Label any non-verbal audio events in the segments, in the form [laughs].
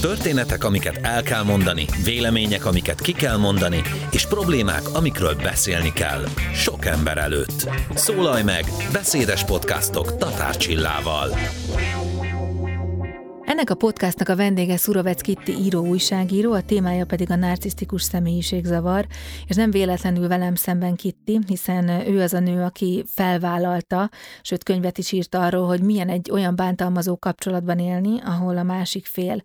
Történetek, amiket el kell mondani, vélemények, amiket ki kell mondani, és problémák, amikről beszélni kell. Sok ember előtt. Szólalj meg, beszédes podcastok Tatár Csillával. Ennek a podcastnak a vendége Szurovec Kitti író újságíró, a témája pedig a narcisztikus személyiségzavar, és nem véletlenül velem szemben Kitti, hiszen ő az a nő, aki felvállalta, sőt könyvet is írt arról, hogy milyen egy olyan bántalmazó kapcsolatban élni, ahol a másik fél,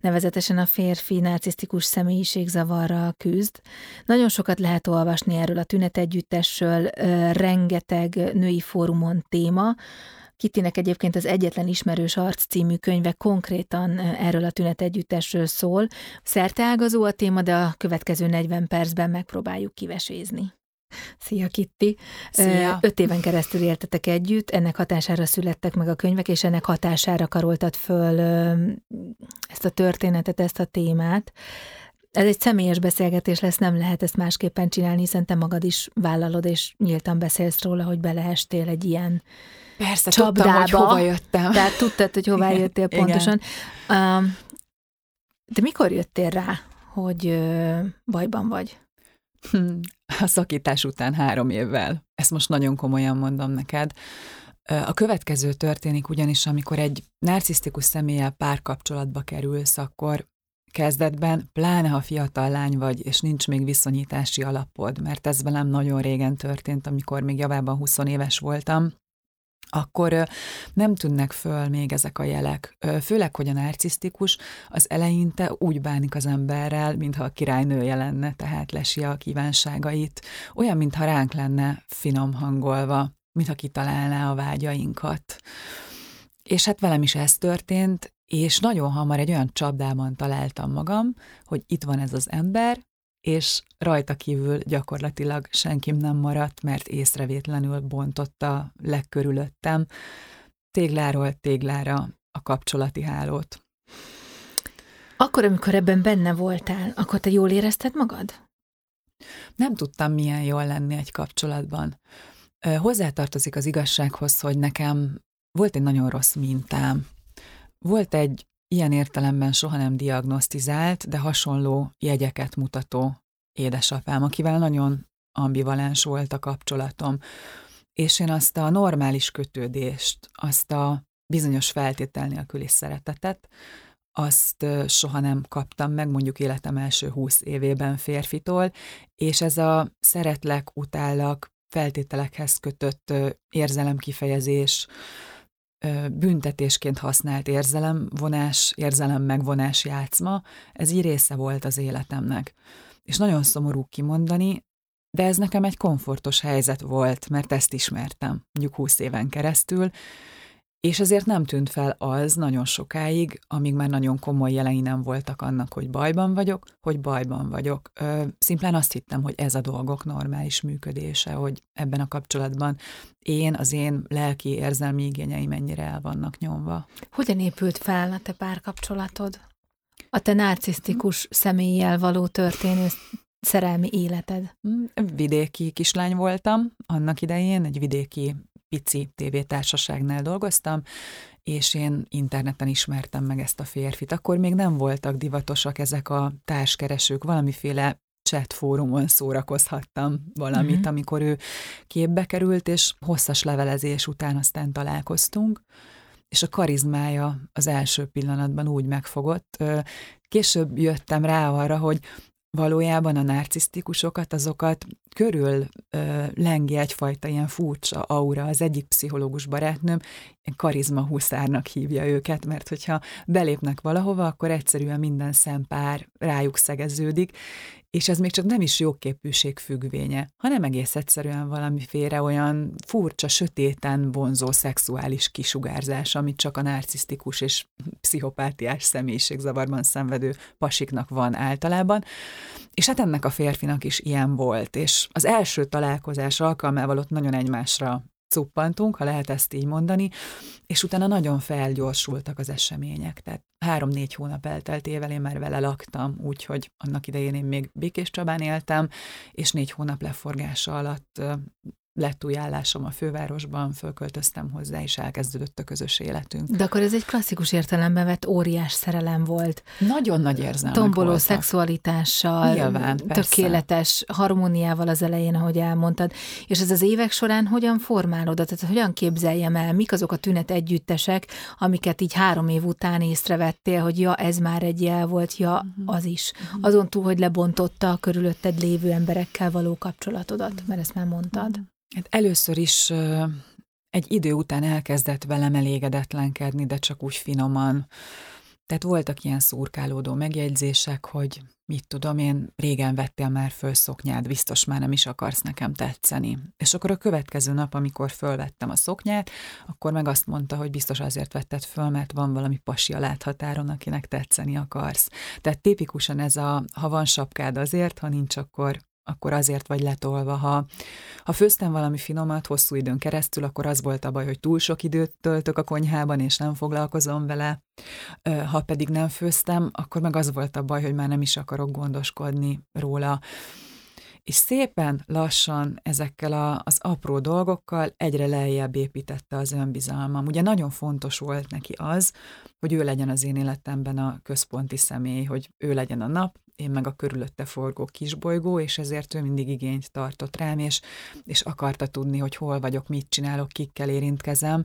nevezetesen a férfi narcisztikus személyiségzavarra küzd. Nagyon sokat lehet olvasni erről a tünetegyüttesről, rengeteg női fórumon téma, Kittinek egyébként az Egyetlen Ismerős Arc című könyve konkrétan erről a tünetegyüttesről szól. Szerteágazó a téma, de a következő 40 percben megpróbáljuk kivesézni. Szia Kitti! Szia. Öt éven keresztül éltetek együtt, ennek hatására születtek meg a könyvek, és ennek hatására karoltad föl ezt a történetet, ezt a témát. Ez egy személyes beszélgetés lesz, nem lehet ezt másképpen csinálni, hiszen te magad is vállalod, és nyíltan beszélsz róla, hogy beleestél egy ilyen Persze, csapdába. tudtam, hogy hova jöttem. Tehát tudtad, hogy hová Igen, jöttél pontosan. Um, de mikor jöttél rá, hogy bajban vagy? Hm, a szakítás után három évvel. Ezt most nagyon komolyan mondom neked. A következő történik ugyanis, amikor egy narcisztikus személlyel párkapcsolatba kerülsz, akkor kezdetben, pláne ha fiatal lány vagy, és nincs még viszonyítási alapod, mert ez velem nagyon régen történt, amikor még javában 20 éves voltam, akkor nem tűnnek föl még ezek a jelek. Főleg, hogy a narcisztikus az eleinte úgy bánik az emberrel, mintha a királynője lenne, tehát lesi a kívánságait, olyan, mintha ránk lenne finom hangolva, mintha kitalálná a vágyainkat. És hát velem is ez történt, és nagyon hamar egy olyan csapdában találtam magam, hogy itt van ez az ember, és rajta kívül gyakorlatilag senkim nem maradt, mert észrevétlenül bontotta legkörülöttem tégláról téglára a kapcsolati hálót. Akkor, amikor ebben benne voltál, akkor te jól érezted magad? Nem tudtam, milyen jól lenni egy kapcsolatban. Hozzátartozik az igazsághoz, hogy nekem volt egy nagyon rossz mintám. Volt egy ilyen értelemben soha nem diagnosztizált, de hasonló jegyeket mutató édesapám, akivel nagyon ambivalens volt a kapcsolatom. És én azt a normális kötődést, azt a bizonyos feltétel nélküli szeretetet, azt soha nem kaptam meg, mondjuk életem első húsz évében férfitól, és ez a szeretlek, utállak, feltételekhez kötött érzelemkifejezés, büntetésként használt érzelemvonás, érzelem megvonás játszma, ez így része volt az életemnek. És nagyon szomorú kimondani, de ez nekem egy komfortos helyzet volt, mert ezt ismertem, mondjuk húsz éven keresztül, és ezért nem tűnt fel az nagyon sokáig, amíg már nagyon komoly jelei nem voltak annak, hogy bajban vagyok, hogy bajban vagyok. Ö, szimplán azt hittem, hogy ez a dolgok normális működése, hogy ebben a kapcsolatban én, az én lelki érzelmi igényeim mennyire el vannak nyomva. Hogyan épült fel a te párkapcsolatod? A te narcisztikus személlyel való történő szerelmi életed? Hm, vidéki kislány voltam annak idején, egy vidéki pici tévétársaságnál dolgoztam, és én interneten ismertem meg ezt a férfit. Akkor még nem voltak divatosak ezek a társkeresők, valamiféle chat fórumon szórakozhattam valamit, mm-hmm. amikor ő képbe került, és hosszas levelezés után aztán találkoztunk, és a karizmája az első pillanatban úgy megfogott. Később jöttem rá arra, hogy valójában a narcisztikusokat, azokat körül ö, lengi egyfajta ilyen furcsa aura. Az egyik pszichológus barátnőm karizma huszárnak hívja őket, mert hogyha belépnek valahova, akkor egyszerűen minden szempár rájuk szegeződik, és ez még csak nem is jóképűség függvénye, hanem egész egyszerűen valamiféle olyan furcsa, sötéten vonzó szexuális kisugárzás, amit csak a narcisztikus és pszichopátiás személyiségzavarban szenvedő pasiknak van általában. És hát ennek a férfinak is ilyen volt, és az első találkozás alkalmával ott nagyon egymásra cuppantunk, ha lehet ezt így mondani, és utána nagyon felgyorsultak az események. Tehát három-négy hónap elteltével én már vele laktam, úgyhogy annak idején én még Békés Csabán éltem, és négy hónap leforgása alatt lett új állásom a fővárosban, fölköltöztem hozzá, és elkezdődött a közös életünk. De akkor ez egy klasszikus értelemben vett óriás szerelem volt. Nagyon nagy érzelmek Tomboló voltak. szexualitással, Nyilván, persze. tökéletes harmóniával az elején, ahogy elmondtad. És ez az évek során hogyan formálódott? Tehát hogyan képzeljem el, mik azok a tünet együttesek, amiket így három év után észrevettél, hogy ja, ez már egy jel volt, ja, Mhm. az is. Azon túl, hogy lebontotta a körülötted lévő emberekkel való kapcsolatodat, mert ezt már mondtad. Hát először is egy idő után elkezdett velem elégedetlenkedni, de csak úgy finoman. Tehát voltak ilyen szurkálódó megjegyzések, hogy mit tudom én, régen vettél már föl szoknyát, biztos már nem is akarsz nekem tetszeni. És akkor a következő nap, amikor fölvettem a szoknyát, akkor meg azt mondta, hogy biztos azért vetted föl, mert van valami pasi a láthatáron, akinek tetszeni akarsz. Tehát tipikusan ez a, ha van sapkád azért, ha nincs, akkor akkor azért vagy letolva. Ha, ha főztem valami finomat hosszú időn keresztül, akkor az volt a baj, hogy túl sok időt töltök a konyhában, és nem foglalkozom vele. Ha pedig nem főztem, akkor meg az volt a baj, hogy már nem is akarok gondoskodni róla. És szépen lassan ezekkel a, az apró dolgokkal egyre lejjebb építette az önbizalmam. Ugye nagyon fontos volt neki az, hogy ő legyen az én életemben a központi személy, hogy ő legyen a nap, én meg a körülötte forgó kisbolygó, és ezért ő mindig igényt tartott rám, és, és akarta tudni, hogy hol vagyok, mit csinálok, kikkel érintkezem.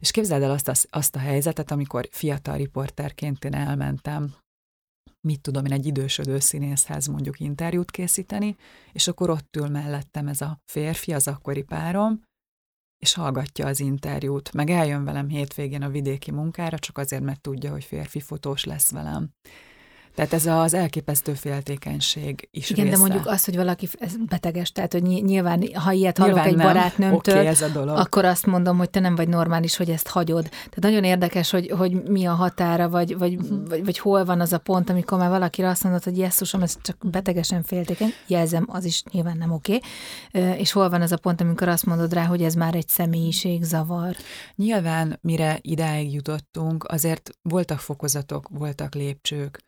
És képzeld el azt a, azt a helyzetet, amikor fiatal riporterként én elmentem mit tudom én, egy idősödő színészhez mondjuk interjút készíteni, és akkor ott ül mellettem ez a férfi, az akkori párom, és hallgatja az interjút, meg eljön velem hétvégén a vidéki munkára, csak azért, mert tudja, hogy férfi fotós lesz velem. Tehát ez az elképesztő féltékenység is Igen, része. de mondjuk az, hogy valaki beteges, tehát hogy nyilván, ha ilyet hallok Nyilván egy nem. barátnőmtől, Oké, ez a dolog. akkor azt mondom, hogy te nem vagy normális, hogy ezt hagyod. Tehát nagyon érdekes, hogy, hogy mi a határa, vagy, vagy, uh-huh. vagy, vagy hol van az a pont, amikor már valakire azt mondod, hogy jesszusom, ez csak betegesen féltékeny, jelzem, az is nyilván nem oké, és hol van az a pont, amikor azt mondod rá, hogy ez már egy személyiségzavar. Nyilván, mire idáig jutottunk, azért voltak fokozatok, voltak lépcsők,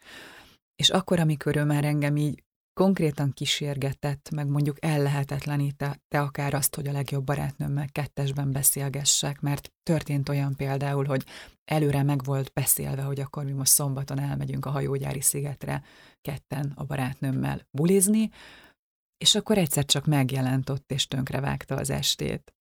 és akkor, amikor ő már engem így konkrétan kísérgetett, meg mondjuk ellehetetlenítette akár azt, hogy a legjobb barátnőmmel kettesben beszélgessek, mert történt olyan például, hogy előre meg volt beszélve, hogy akkor mi most szombaton elmegyünk a hajógyári szigetre ketten a barátnőmmel bulizni, és akkor egyszer csak megjelent ott, és tönkrevágta az estét.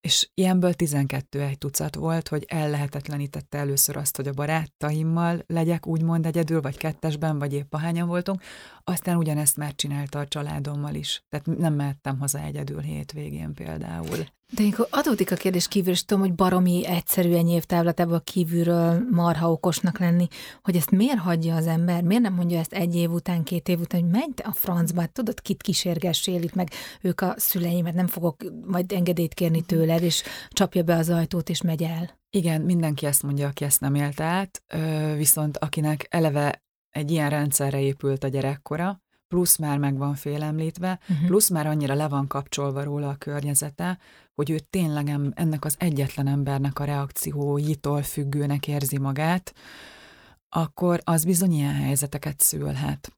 És ilyenből 12 egy tucat volt, hogy ellehetetlenítette először azt, hogy a barátaimmal legyek úgymond egyedül, vagy kettesben, vagy épp ahányan voltunk, aztán ugyanezt már csinálta a családommal is. Tehát nem mehettem haza egyedül hétvégén például. De amikor adódik a kérdés kívül, és tudom, hogy baromi egyszerű ennyi évtávlatából kívülről marha okosnak lenni, hogy ezt miért hagyja az ember? Miért nem mondja ezt egy év után, két év után, hogy menj a francba, hát tudod, kit kísérgessél itt, meg ők a szüleimet, nem fogok majd engedélyt kérni tőled, és csapja be az ajtót, és megy el. Igen, mindenki ezt mondja, aki ezt nem élt át, viszont akinek eleve egy ilyen rendszerre épült a gyerekkora, plusz már meg van félemlítve, uh-huh. plusz már annyira le van kapcsolva róla a környezete, hogy ő tényleg ennek az egyetlen embernek a reakcióitól függőnek érzi magát, akkor az bizony ilyen helyzeteket szülhet.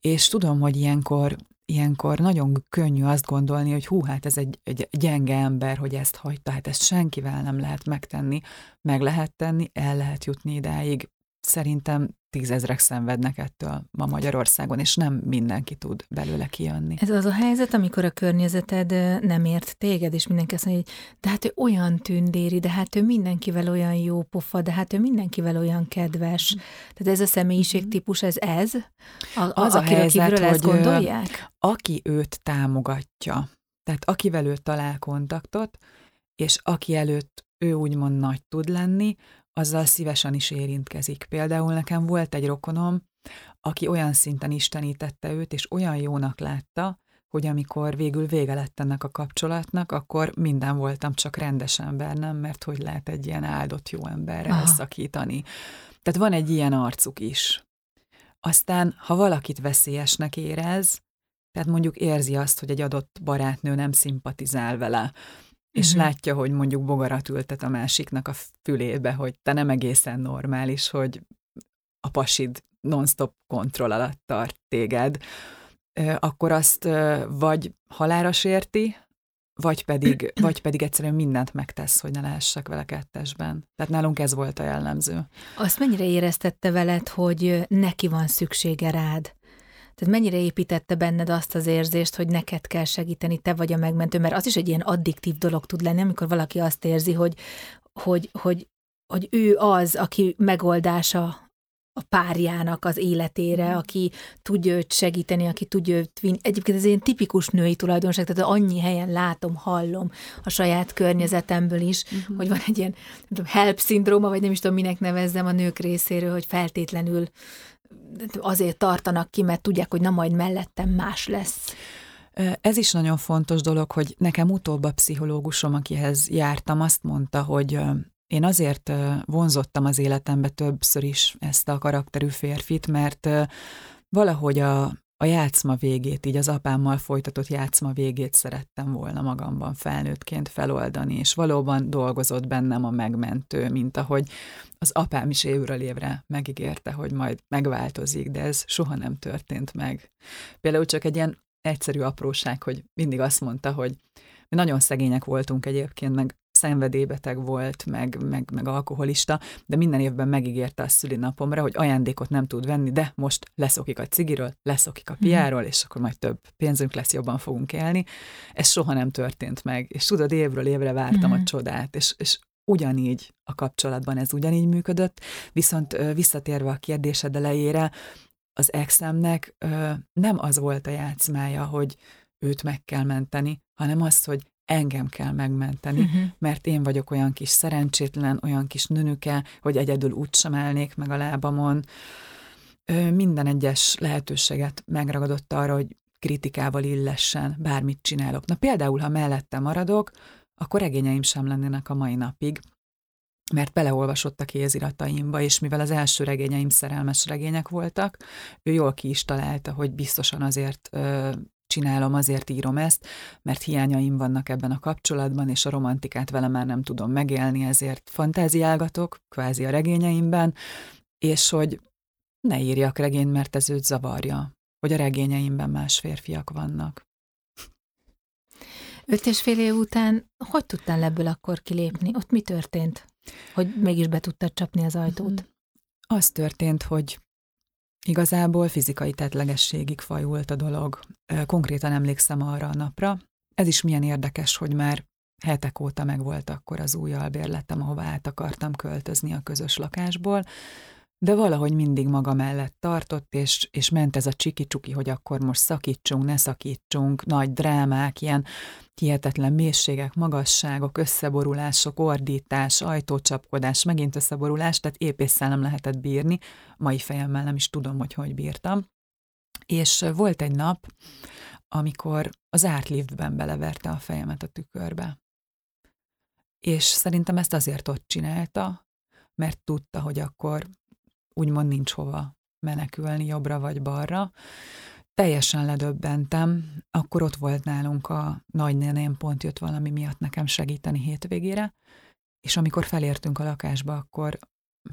És tudom, hogy ilyenkor, ilyenkor nagyon könnyű azt gondolni, hogy hú, hát ez egy, egy gyenge ember, hogy ezt hagyta, hát ezt senkivel nem lehet megtenni, meg lehet tenni, el lehet jutni idáig. Szerintem tízezrek szenvednek ettől ma Magyarországon, és nem mindenki tud belőle kijönni. Ez az a helyzet, amikor a környezeted nem ért téged, és mindenki azt mondja, hogy de hát ő olyan tündéri, de hát ő mindenkivel olyan jó pofa, de hát ő mindenkivel olyan kedves. Tehát ez a személyiségtípus, ez ez? A, az a helyzet, ezt gondolják? aki őt támogatja, tehát akivel ő talál kontaktot, és aki előtt ő úgymond nagy tud lenni, azzal szívesen is érintkezik. Például nekem volt egy rokonom, aki olyan szinten istenítette őt, és olyan jónak látta, hogy amikor végül vége lett ennek a kapcsolatnak, akkor minden voltam, csak rendes ember, nem? Mert hogy lehet egy ilyen áldott jó emberre Aha. szakítani. Tehát van egy ilyen arcuk is. Aztán, ha valakit veszélyesnek érez, tehát mondjuk érzi azt, hogy egy adott barátnő nem szimpatizál vele, és uh-huh. látja, hogy mondjuk bogarat ültet a másiknak a fülébe, hogy te nem egészen normális, hogy a pasid non-stop kontroll alatt tart téged, akkor azt vagy halára sérti, vagy pedig, [clears throat] vagy pedig egyszerűen mindent megtesz, hogy ne lehessek vele kettesben. Tehát nálunk ez volt a jellemző. Azt mennyire éreztette veled, hogy neki van szüksége rád? Tehát mennyire építette benned azt az érzést, hogy neked kell segíteni, te vagy a megmentő, mert az is egy ilyen addiktív dolog tud lenni, amikor valaki azt érzi, hogy, hogy, hogy, hogy ő az, aki megoldása a párjának az életére, mm. aki tudja őt segíteni, aki tudja őt vinni. Egyébként ez egy tipikus női tulajdonság, tehát annyi helyen látom, hallom a saját környezetemből is, mm-hmm. hogy van egy ilyen tudom, help szindróma, vagy nem is tudom, minek nevezzem a nők részéről, hogy feltétlenül azért tartanak ki, mert tudják, hogy na majd mellettem más lesz. Ez is nagyon fontos dolog, hogy nekem utóbb a pszichológusom, akihez jártam, azt mondta, hogy én azért vonzottam az életembe többször is ezt a karakterű férfit, mert valahogy a, a játszma végét, így az apámmal folytatott játszma végét szerettem volna magamban felnőttként feloldani, és valóban dolgozott bennem a megmentő, mint ahogy az apám is évről évre megígérte, hogy majd megváltozik, de ez soha nem történt meg. Például csak egy ilyen egyszerű apróság, hogy mindig azt mondta, hogy mi nagyon szegények voltunk egyébként, meg szenvedélybeteg volt, meg, meg, meg alkoholista, de minden évben megígérte a szülinapomra, hogy ajándékot nem tud venni, de most leszokik a cigiről, leszokik a mhm. piáról, és akkor majd több pénzünk lesz, jobban fogunk élni. Ez soha nem történt meg, és tudod, évről évre vártam a mhm. csodát, és, és ugyanígy a kapcsolatban ez ugyanígy működött, viszont visszatérve a kérdésed elejére, az exemnek nem az volt a játszmája, hogy őt meg kell menteni, hanem az, hogy engem kell megmenteni, uh-huh. mert én vagyok olyan kis szerencsétlen, olyan kis nőnöke, hogy egyedül úgy sem állnék meg a lábamon. Minden egyes lehetőséget megragadott arra, hogy kritikával illessen, bármit csinálok. Na például, ha mellette maradok, akkor regényeim sem lennének a mai napig, mert beleolvasott a kézirataimba, és mivel az első regényeim szerelmes regények voltak, ő jól ki is találta, hogy biztosan azért ö, csinálom, azért írom ezt, mert hiányaim vannak ebben a kapcsolatban, és a romantikát vele már nem tudom megélni, ezért fantáziálgatok, kvázi a regényeimben, és hogy ne írjak regényt, mert ez őt zavarja, hogy a regényeimben más férfiak vannak. Öt és fél év után hogy tudtál ebből akkor kilépni? Ott mi történt? Hogy mégis be tudtad csapni az ajtót? Mhm. Az történt, hogy Igazából fizikai tetlegességig fajult a dolog. Konkrétan emlékszem arra a napra. Ez is milyen érdekes, hogy már hetek óta megvolt akkor az új albérletem, ahová át akartam költözni a közös lakásból, de valahogy mindig maga mellett tartott, és, és ment ez a csiki-csuki, hogy akkor most szakítsunk, ne szakítsunk, nagy drámák, ilyen hihetetlen mélységek, magasságok, összeborulások, ordítás, ajtócsapkodás, megint összeborulás, tehát épésszel nem lehetett bírni, mai fejemmel nem is tudom, hogy hogy bírtam. És volt egy nap, amikor az árt liftben beleverte a fejemet a tükörbe. És szerintem ezt azért ott csinálta, mert tudta, hogy akkor úgymond nincs hova menekülni jobbra vagy balra. Teljesen ledöbbentem, akkor ott volt nálunk a nagynéném, pont jött valami miatt nekem segíteni hétvégére, és amikor felértünk a lakásba, akkor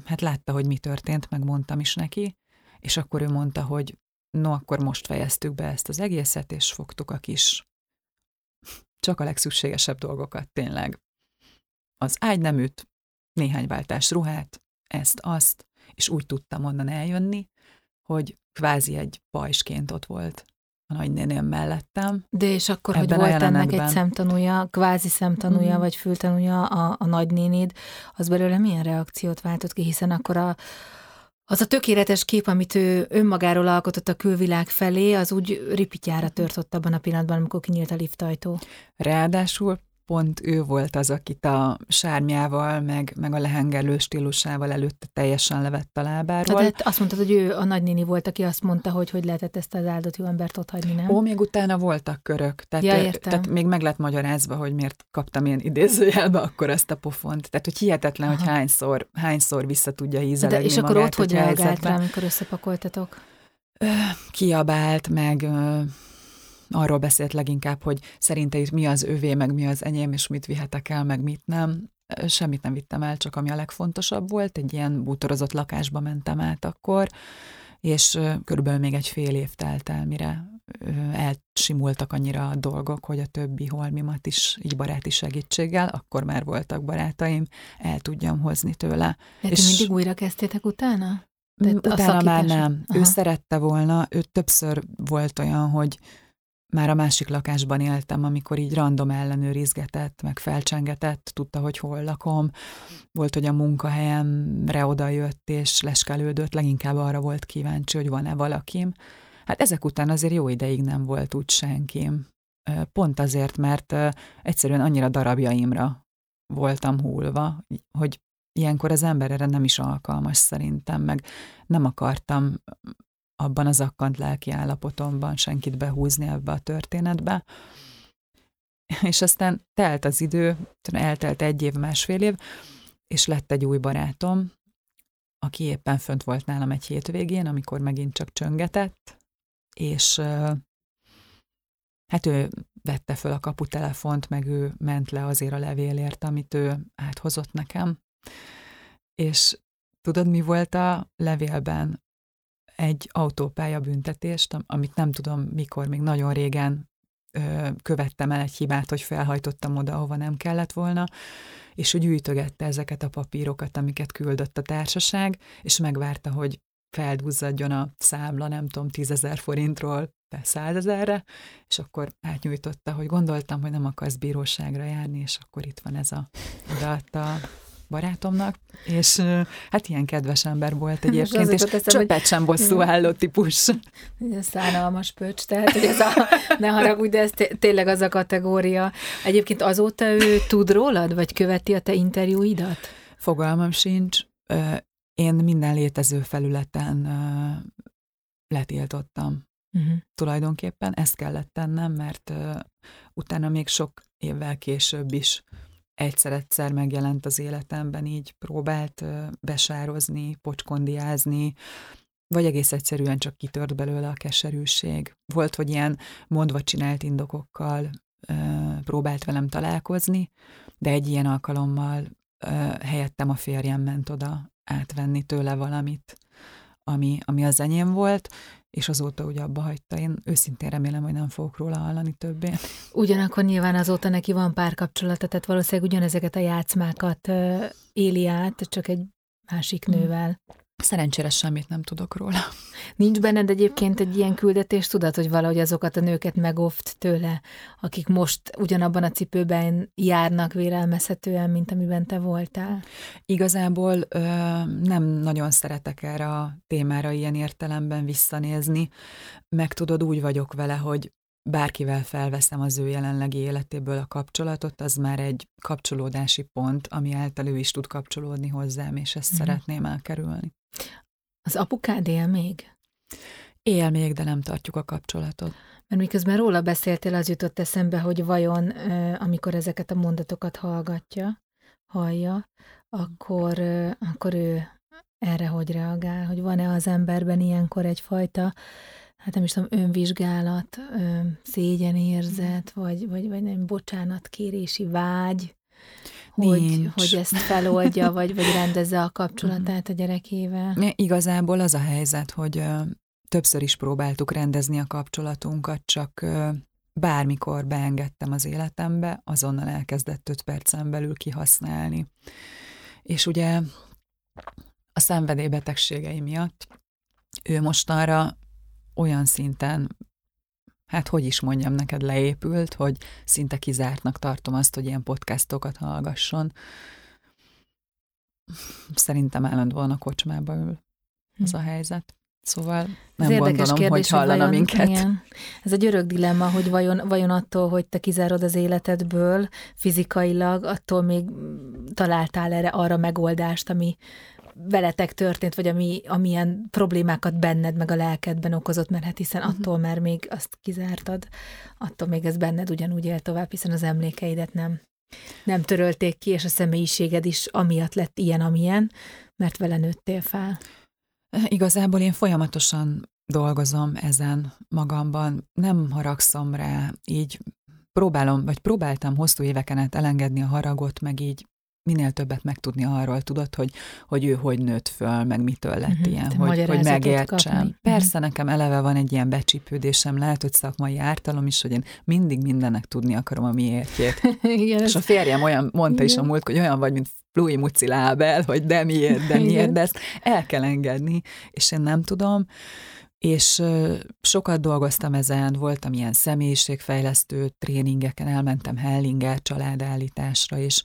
hát látta, hogy mi történt, megmondtam is neki, és akkor ő mondta, hogy no, akkor most fejeztük be ezt az egészet, és fogtuk a kis, csak a legszükségesebb dolgokat tényleg. Az ágyneműt, néhány váltás ruhát, ezt, azt, és úgy tudtam onnan eljönni, hogy kvázi egy pajsként ott volt a nagynéném mellettem. De és akkor, hogy volt ennek egy szemtanúja, kvázi szemtanúja, mm. vagy fültanúja a, a nagynénéd, az belőle milyen reakciót váltott ki, hiszen akkor a, az a tökéletes kép, amit ő önmagáról alkotott a külvilág felé, az úgy ripityára tört ott abban a pillanatban, amikor kinyílt a liftajtó. Ráadásul pont ő volt az, akit a sármjával, meg, meg a lehengerlő stílusával előtte teljesen levett a lábáról. Tehát azt mondtad, hogy ő a nagynéni volt, aki azt mondta, hogy hogy lehetett ezt az áldott jó embert ott hagyni, nem? Ó, még utána voltak körök. Tehát, ja, értem. tehát még meg lett magyarázva, hogy miért kaptam ilyen idézőjelbe akkor ezt a pofont. Tehát, hogy hihetetlen, Aha. hogy hányszor, hányszor vissza tudja hízelegni De És magát, akkor ott hogy reagált rá, amikor összepakoltatok? Kiabált, meg arról beszélt leginkább, hogy szerinte itt mi az övé, meg mi az enyém, és mit vihetek el, meg mit nem. Semmit nem vittem el, csak ami a legfontosabb volt, egy ilyen bútorozott lakásba mentem át akkor, és körülbelül még egy fél év telt el, mire elsimultak annyira a dolgok, hogy a többi holmimat is így baráti segítséggel, akkor már voltak barátaim, el tudjam hozni tőle. De és mindig újra kezdtétek utána? Tehát utána már nem. Aha. Ő szerette volna, ő többször volt olyan, hogy már a másik lakásban éltem, amikor így random ellenőrizgetett, meg felcsengetett, tudta, hogy hol lakom. Volt, hogy a munkahelyemre odajött és leskelődött, leginkább arra volt kíváncsi, hogy van-e valakim. Hát ezek után azért jó ideig nem volt úgy senkim. Pont azért, mert egyszerűen annyira darabjaimra voltam hullva, hogy ilyenkor az ember erre nem is alkalmas szerintem, meg nem akartam abban az akkant lelki állapotomban senkit behúzni ebbe a történetbe. És aztán telt az idő, eltelt egy év, másfél év, és lett egy új barátom, aki éppen fönt volt nálam egy hétvégén, amikor megint csak csöngetett, és hát ő vette föl a kaputelefont, meg ő ment le azért a levélért, amit ő áthozott nekem. És tudod, mi volt a levélben? Egy autópálya büntetést, amit nem tudom mikor, még nagyon régen követtem el egy hibát, hogy felhajtottam oda, ahova nem kellett volna, és hogy gyűjtögette ezeket a papírokat, amiket küldött a társaság, és megvárta, hogy feldúzzadjon a számla, nem tudom, tízezer forintról százezerre, és akkor átnyújtotta, hogy gondoltam, hogy nem akarsz bíróságra járni, és akkor itt van ez a odaadta barátomnak, és hát ilyen kedves ember volt [laughs] egyébként, és, és csöppet sem bosszú álló típus. [laughs] Szánalmas pöcs, tehát hogy ez a, [laughs] ne haragudj, de ez tényleg az a kategória. Egyébként azóta ő tud rólad, vagy követi a te interjúidat? Fogalmam sincs. Én minden létező felületen letiltottam. Uh-huh. Tulajdonképpen ezt kellett tennem, mert utána még sok évvel később is egyszer-egyszer megjelent az életemben, így próbált besározni, pocskondiázni, vagy egész egyszerűen csak kitört belőle a keserűség. Volt, hogy ilyen mondva csinált indokokkal próbált velem találkozni, de egy ilyen alkalommal helyettem a férjem ment oda átvenni tőle valamit, ami, ami az enyém volt, és azóta ugye abba hagyta. Én őszintén remélem, hogy nem fogok róla hallani többé. Ugyanakkor nyilván azóta neki van párkapcsolata, tehát valószínűleg ugyanezeket a játszmákat éli át, csak egy másik mm. nővel. Szerencsére semmit nem tudok róla. Nincs benned egyébként egy ilyen küldetés, tudod, hogy valahogy azokat a nőket megóvt tőle, akik most ugyanabban a cipőben járnak vélelmezhetően, mint amiben te voltál? Igazából ö, nem nagyon szeretek erre a témára ilyen értelemben visszanézni, meg tudod, úgy vagyok vele, hogy bárkivel felveszem az ő jelenlegi életéből a kapcsolatot, az már egy kapcsolódási pont, ami által ő is tud kapcsolódni hozzám, és ezt mm. szeretném elkerülni. Az apukád él még? Él még, de nem tartjuk a kapcsolatot. Mert miközben róla beszéltél, az jutott eszembe, hogy vajon, amikor ezeket a mondatokat hallgatja, hallja, akkor, akkor ő erre hogy reagál, hogy van-e az emberben ilyenkor egyfajta, hát nem is tudom, önvizsgálat, szégyenérzet, vagy, vagy, vagy nem, bocsánatkérési vágy, hogy, hogy ezt feloldja, [laughs] vagy, vagy rendezze a kapcsolatát a gyerekével? Igazából az a helyzet, hogy többször is próbáltuk rendezni a kapcsolatunkat, csak bármikor beengedtem az életembe, azonnal elkezdett öt percen belül kihasználni. És ugye a szenvedélybetegségei miatt ő mostanra olyan szinten hát hogy is mondjam neked, leépült, hogy szinte kizártnak tartom azt, hogy ilyen podcastokat hallgasson. Szerintem állandóan a kocsmába ül ez a helyzet. Szóval nem Ez gondolom, kérdés, hogy hallana vajon, minket. Igen. Ez egy örök dilemma, hogy vajon, vajon attól, hogy te kizárod az életedből fizikailag, attól még találtál erre arra megoldást, ami, veletek történt, vagy ami, amilyen problémákat benned meg a lelkedben okozott, mert hát hiszen uh-huh. attól már még azt kizártad, attól még ez benned ugyanúgy él tovább, hiszen az emlékeidet nem, nem törölték ki, és a személyiséged is amiatt lett ilyen, amilyen, mert vele nőttél fel. Igazából én folyamatosan dolgozom ezen magamban, nem haragszom rá, így próbálom, vagy próbáltam hosszú éveken át elengedni a haragot, meg így minél többet megtudni arról, tudod, hogy, hogy ő hogy nőtt föl, meg mitől lett uh-huh. ilyen, Te hogy, hogy megértsem. kapni. Persze nekem eleve van egy ilyen becsípődésem, lehet, hogy szakmai ártalom is, hogy én mindig mindennek tudni akarom a miértjét. [laughs] Igen, És a férjem olyan, mondta is a Igen. múlt, hogy olyan vagy, mint Louis Muci Lábel, hogy de miért, de Igen. miért, de ezt el kell engedni, és én nem tudom. És sokat dolgoztam ezen, voltam ilyen személyiségfejlesztő tréningeken, elmentem Hellinger családállításra, és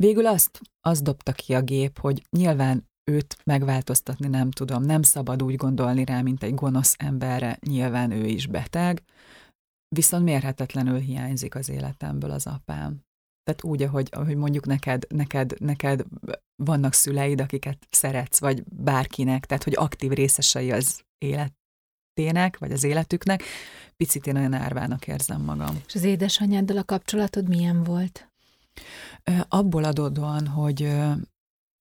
végül azt, azt dobta ki a gép, hogy nyilván őt megváltoztatni nem tudom, nem szabad úgy gondolni rá, mint egy gonosz emberre, nyilván ő is beteg, viszont mérhetetlenül hiányzik az életemből az apám. Tehát úgy, ahogy, ahogy mondjuk neked, neked, neked vannak szüleid, akiket szeretsz, vagy bárkinek, tehát hogy aktív részesei az életének, vagy az életüknek, picit én olyan árvának érzem magam. és az édesanyáddal a kapcsolatod milyen volt? Abból adódóan, hogy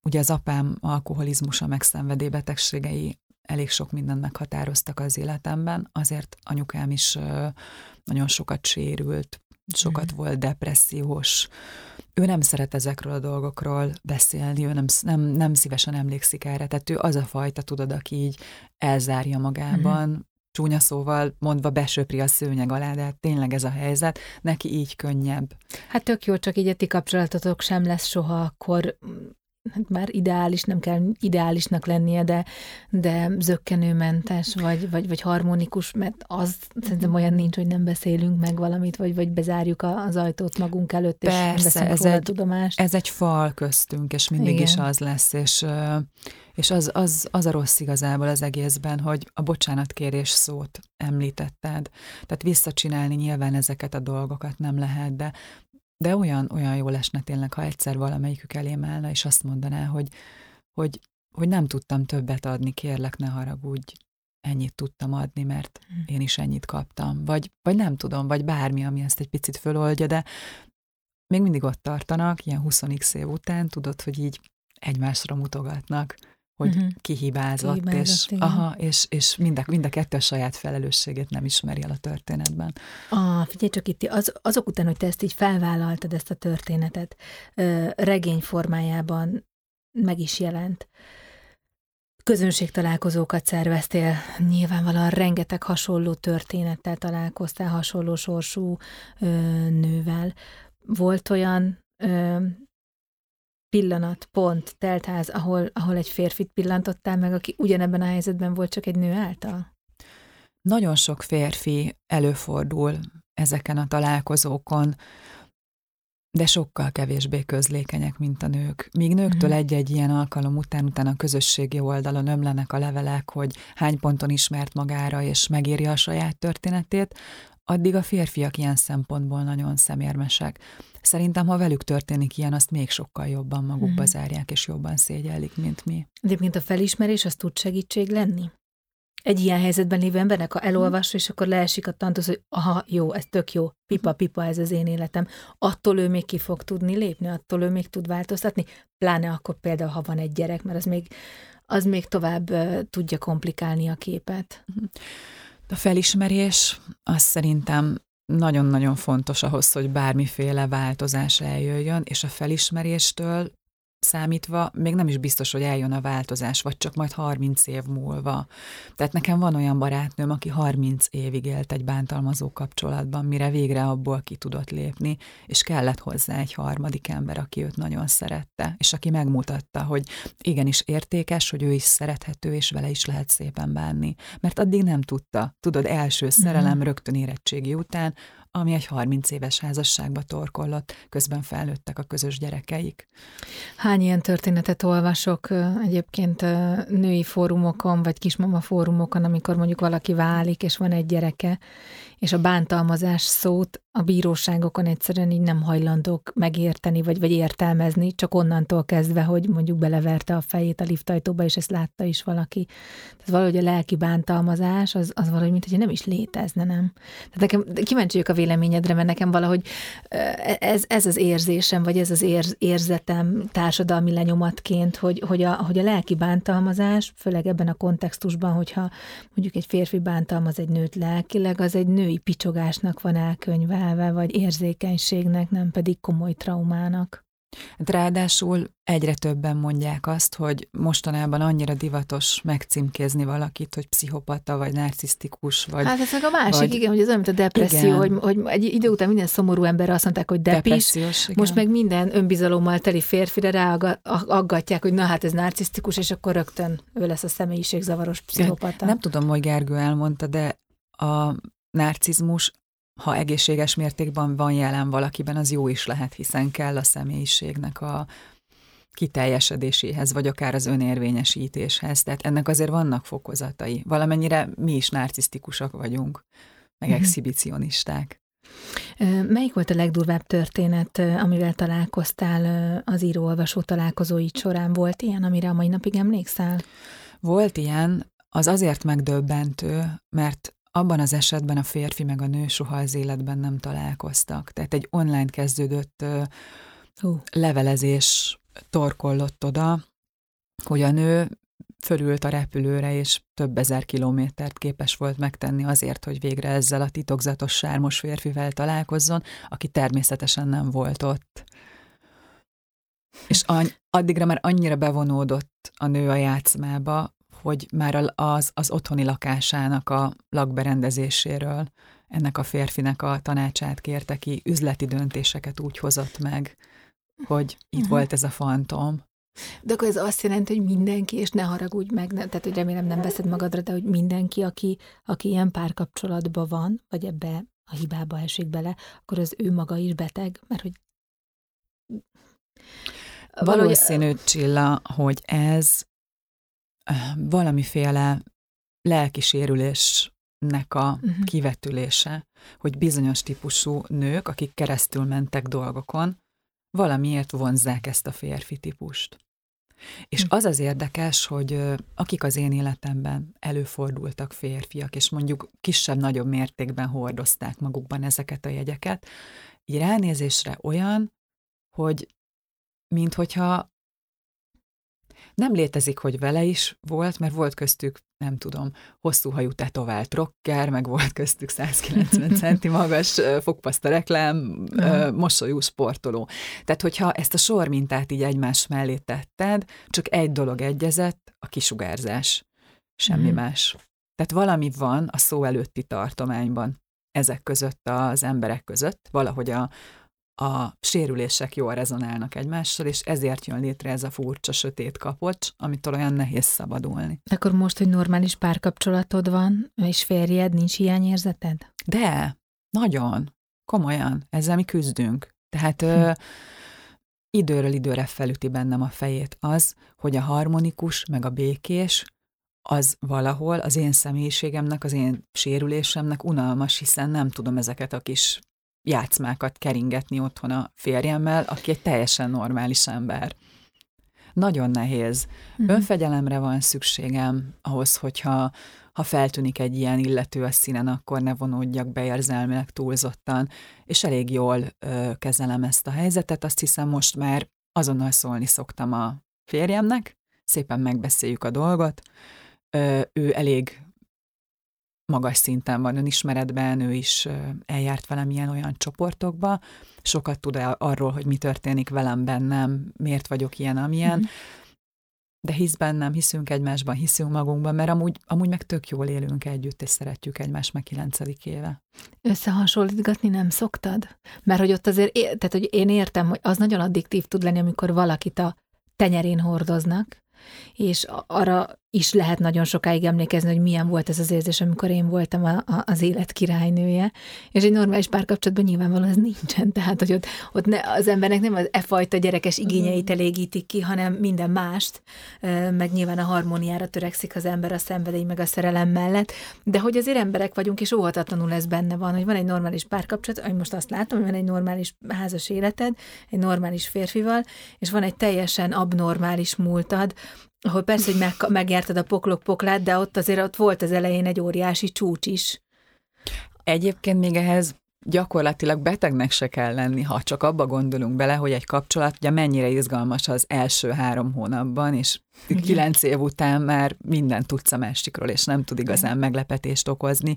ugye az apám alkoholizmusa, meg szenvedélybetegségei elég sok mindent meghatároztak az életemben, azért anyukám is nagyon sokat sérült, sokat Mhm. volt depressziós. Ő nem szeret ezekről a dolgokról beszélni, ő nem, nem, nem szívesen emlékszik erre, tehát ő az a fajta, tudod, aki így elzárja magában, csúnya szóval mondva besöpri a szőnyeg alá, de hát tényleg ez a helyzet, neki így könnyebb. Hát tök jó, csak így a ti kapcsolatotok sem lesz soha akkor mm, hát már ideális, nem kell ideálisnak lennie, de, de zöggenőmentes, vagy, vagy, vagy harmonikus, mert az szerintem olyan nincs, hogy nem beszélünk meg valamit, vagy, vagy bezárjuk az ajtót magunk előtt, és Persze, veszünk ez róla egy- tudomást. Ez egy fal köztünk, és mindig Igen. is az lesz, és, és az, az, az a rossz igazából az egészben, hogy a bocsánatkérés szót említetted. Tehát visszacsinálni nyilván ezeket a dolgokat nem lehet, de, de olyan, olyan jó lesne tényleg, ha egyszer valamelyikük elém állna, és azt mondaná, hogy, hogy, hogy nem tudtam többet adni, kérlek, ne haragudj, ennyit tudtam adni, mert Hm. én is ennyit kaptam. Vagy, vagy nem tudom, vagy bármi, ami ezt egy picit föloldja, de még mindig ott tartanak, ilyen 20 év után, tudod, hogy így egymásra mutogatnak, hogy Mhm. kihibázott, Kihibázott, és, igen. aha, és, és mind, a, mind a kettő a saját felelősségét nem ismeri el a történetben. Ah, figyelj csak itt, az, azok után, hogy te ezt így felvállaltad, ezt a történetet, regény formájában meg is jelent. Közönségtalálkozókat szerveztél, nyilvánvalóan rengeteg hasonló történettel találkoztál, hasonló sorsú ö, nővel. Volt olyan ö, pillanat, pont, teltház, ahol, ahol egy férfit pillantottál meg, aki ugyanebben a helyzetben volt, csak egy nő által? Nagyon sok férfi előfordul ezeken a találkozókon, de sokkal kevésbé közlékenyek, mint a nők. Míg nőktől Mhm. egy-egy ilyen alkalom után, utána a közösségi oldalon ömlenek a levelek, hogy hány ponton ismert magára, és megírja a saját történetét, addig a férfiak ilyen szempontból nagyon szemérmesek. Szerintem, ha velük történik ilyen, azt még sokkal jobban magukba Mhm. zárják, és jobban szégyellik, mint mi. Egyébként a felismerés az tud segítség lenni? Egy ilyen helyzetben lévő embernek, ha elolvassa, és akkor leesik a tantusz, hogy aha, jó, ez tök jó, pipa, pipa, ez az én életem. Attól ő még ki fog tudni lépni, attól ő még tud változtatni, pláne akkor például, ha van egy gyerek, mert az még, az még tovább uh, tudja komplikálni a képet. A felismerés az szerintem nagyon-nagyon fontos ahhoz, hogy bármiféle változás eljöjjön, és a felismeréstől számítva még nem is biztos, hogy eljön a változás, vagy csak majd 30 év múlva. Tehát nekem van olyan barátnőm, aki 30 évig élt egy bántalmazó kapcsolatban, mire végre abból ki tudott lépni, és kellett hozzá egy harmadik ember, aki őt nagyon szerette, és aki megmutatta, hogy igenis értékes, hogy ő is szerethető, és vele is lehet szépen bánni. Mert addig nem tudta. Tudod, első szerelem rögtön érettségi után, ami egy 30 éves házasságba torkollott, közben felnőttek a közös gyerekeik. Hány ilyen történetet olvasok egyébként női fórumokon, vagy kismama fórumokon, amikor mondjuk valaki válik, és van egy gyereke, és a bántalmazás szót a bíróságokon egyszerűen így nem hajlandók megérteni, vagy, vagy értelmezni, csak onnantól kezdve, hogy mondjuk beleverte a fejét a liftajtóba, és ezt látta is valaki. Tehát valahogy a lelki bántalmazás, az, az valahogy, mint nem is létezne, nem? Tehát nekem kíváncsi vagyok a véleményedre, mert nekem valahogy ez, ez az érzésem, vagy ez az érz, érzetem társadalmi lenyomatként, hogy, hogy, a, hogy a lelki bántalmazás, főleg ebben a kontextusban, hogyha mondjuk egy férfi bántalmaz egy nőt lelkileg, az egy női picsogásnak van elkönyvelve, vagy érzékenységnek, nem pedig komoly traumának. Hát ráadásul egyre többen mondják azt, hogy mostanában annyira divatos megcímkézni valakit, hogy pszichopata, vagy narcisztikus, vagy... Hát ez meg a másik, vagy, igen, hogy ez olyan, mint a depresszió, hogy, hogy egy idő után minden szomorú ember azt mondták, hogy depis, most meg minden önbizalommal teli férfire ráaggatják, hogy na hát ez narcisztikus, és akkor rögtön ő lesz a személyiségzavaros pszichopata. Nem tudom, hogy Gergő elmondta, de a narcizmus ha egészséges mértékben van jelen valakiben, az jó is lehet, hiszen kell a személyiségnek a kiteljesedéséhez, vagy akár az önérvényesítéshez. Tehát ennek azért vannak fokozatai. Valamennyire mi is narcisztikusak vagyunk, meg mm-hmm. exhibicionisták. Melyik volt a legdurvább történet, amivel találkoztál az író-olvasó találkozóid során? Volt ilyen, amire a mai napig emlékszel? Volt ilyen, az azért megdöbbentő, mert abban az esetben a férfi meg a nő soha az életben nem találkoztak. Tehát egy online kezdődött uh. levelezés torkollott oda, hogy a nő fölült a repülőre, és több ezer kilométert képes volt megtenni azért, hogy végre ezzel a titokzatos sármos férfivel találkozzon, aki természetesen nem volt ott. És addigra már annyira bevonódott a nő a játszmába, hogy már az, az otthoni lakásának a lakberendezéséről ennek a férfinek a tanácsát kérte ki, üzleti döntéseket úgy hozott meg, hogy itt uh-huh. volt ez a fantom. De akkor ez azt jelenti, hogy mindenki, és ne haragudj meg, ne, tehát hogy remélem nem veszed magadra, de hogy mindenki, aki, aki ilyen párkapcsolatban van, vagy ebbe a hibába esik bele, akkor az ő maga is beteg, mert hogy Valószínű, Csilla, hogy ez valamiféle lelkisérülésnek a uh-huh. kivetülése, hogy bizonyos típusú nők, akik keresztül mentek dolgokon, valamiért vonzzák ezt a férfi típust. És hm. az az érdekes, hogy akik az én életemben előfordultak férfiak, és mondjuk kisebb-nagyobb mértékben hordozták magukban ezeket a jegyeket, így ránézésre olyan, hogy minthogyha nem létezik, hogy vele is volt, mert volt köztük, nem tudom, hosszú hajú tetovált rocker, meg volt köztük [laughs] 190 centi magas fogpaszta reklám, mosolyú sportoló. Tehát, hogyha ezt a sormintát így egymás mellé tetted, csak egy dolog egyezett, a kisugárzás. Semmi uh-huh. más. Tehát valami van a szó előtti tartományban ezek között az emberek között, valahogy a, a sérülések jól rezonálnak egymással, és ezért jön létre ez a furcsa sötét kapocs, amitől olyan nehéz szabadulni. De akkor most, hogy normális párkapcsolatod van, és férjed, nincs hiányérzeted? De, nagyon, komolyan, ezzel mi küzdünk. Tehát hm. ö, időről időre felüti bennem a fejét az, hogy a harmonikus, meg a békés, az valahol az én személyiségemnek, az én sérülésemnek unalmas, hiszen nem tudom ezeket a kis játszmákat keringetni otthon a férjemmel, aki egy teljesen normális ember. Nagyon nehéz. Uh-huh. Önfegyelemre van szükségem ahhoz, hogyha ha feltűnik egy ilyen illető a színen, akkor ne vonódjak be érzelmileg túlzottan, és elég jól ö, kezelem ezt a helyzetet. Azt hiszem most már azonnal szólni szoktam a férjemnek, szépen megbeszéljük a dolgot. Ö, ő elég magas szinten van önismeretben, ő is eljárt velem ilyen olyan csoportokba, sokat tud arról, hogy mi történik velem bennem, miért vagyok ilyen, amilyen, mm-hmm. de hisz bennem, hiszünk egymásban, hiszünk magunkban, mert amúgy, amúgy meg tök jól élünk együtt, és szeretjük egymást meg kilencedik éve. Összehasonlítgatni nem szoktad? Mert hogy ott azért, tehát hogy én értem, hogy az nagyon addiktív tud lenni, amikor valakit a tenyerén hordoznak, és arra is lehet nagyon sokáig emlékezni, hogy milyen volt ez az érzés, amikor én voltam a, a, az élet királynője, és egy normális párkapcsolatban nyilvánvalóan ez nincsen, tehát hogy ott, ott ne, az embernek nem az e fajta gyerekes igényeit elégítik ki, hanem minden mást, meg nyilván a harmóniára törekszik az ember a szenvedély meg a szerelem mellett, de hogy azért emberek vagyunk, és óhatatlanul ez benne van, hogy van egy normális párkapcsolat, hogy most azt látom, hogy van egy normális házas életed, egy normális férfival, és van egy teljesen abnormális múltad, ahol persze, hogy meg, megjártad a poklok poklát, de ott azért ott volt az elején egy óriási csúcs is. Egyébként még ehhez gyakorlatilag betegnek se kell lenni, ha csak abba gondolunk bele, hogy egy kapcsolat ugye mennyire izgalmas az első három hónapban, és Igen. kilenc év után már minden tudsz a másikról, és nem tud igazán Igen. meglepetést okozni.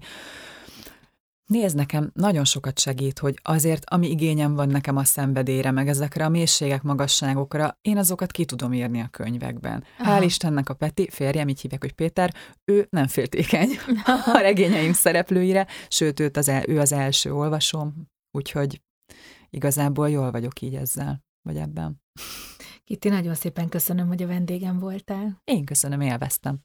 Nézd, nekem nagyon sokat segít, hogy azért, ami igényem van nekem a szenvedélyre, meg ezekre a mélységek, magasságokra, én azokat ki tudom írni a könyvekben. Aha. Hál' Istennek a Peti, férjem, így hívják, hogy Péter, ő nem féltékeny [laughs] a regényeim szereplőire, sőt, őt az el, ő az első olvasom, úgyhogy igazából jól vagyok így ezzel, vagy ebben. Kitti, nagyon szépen köszönöm, hogy a vendégem voltál. Én köszönöm, élveztem.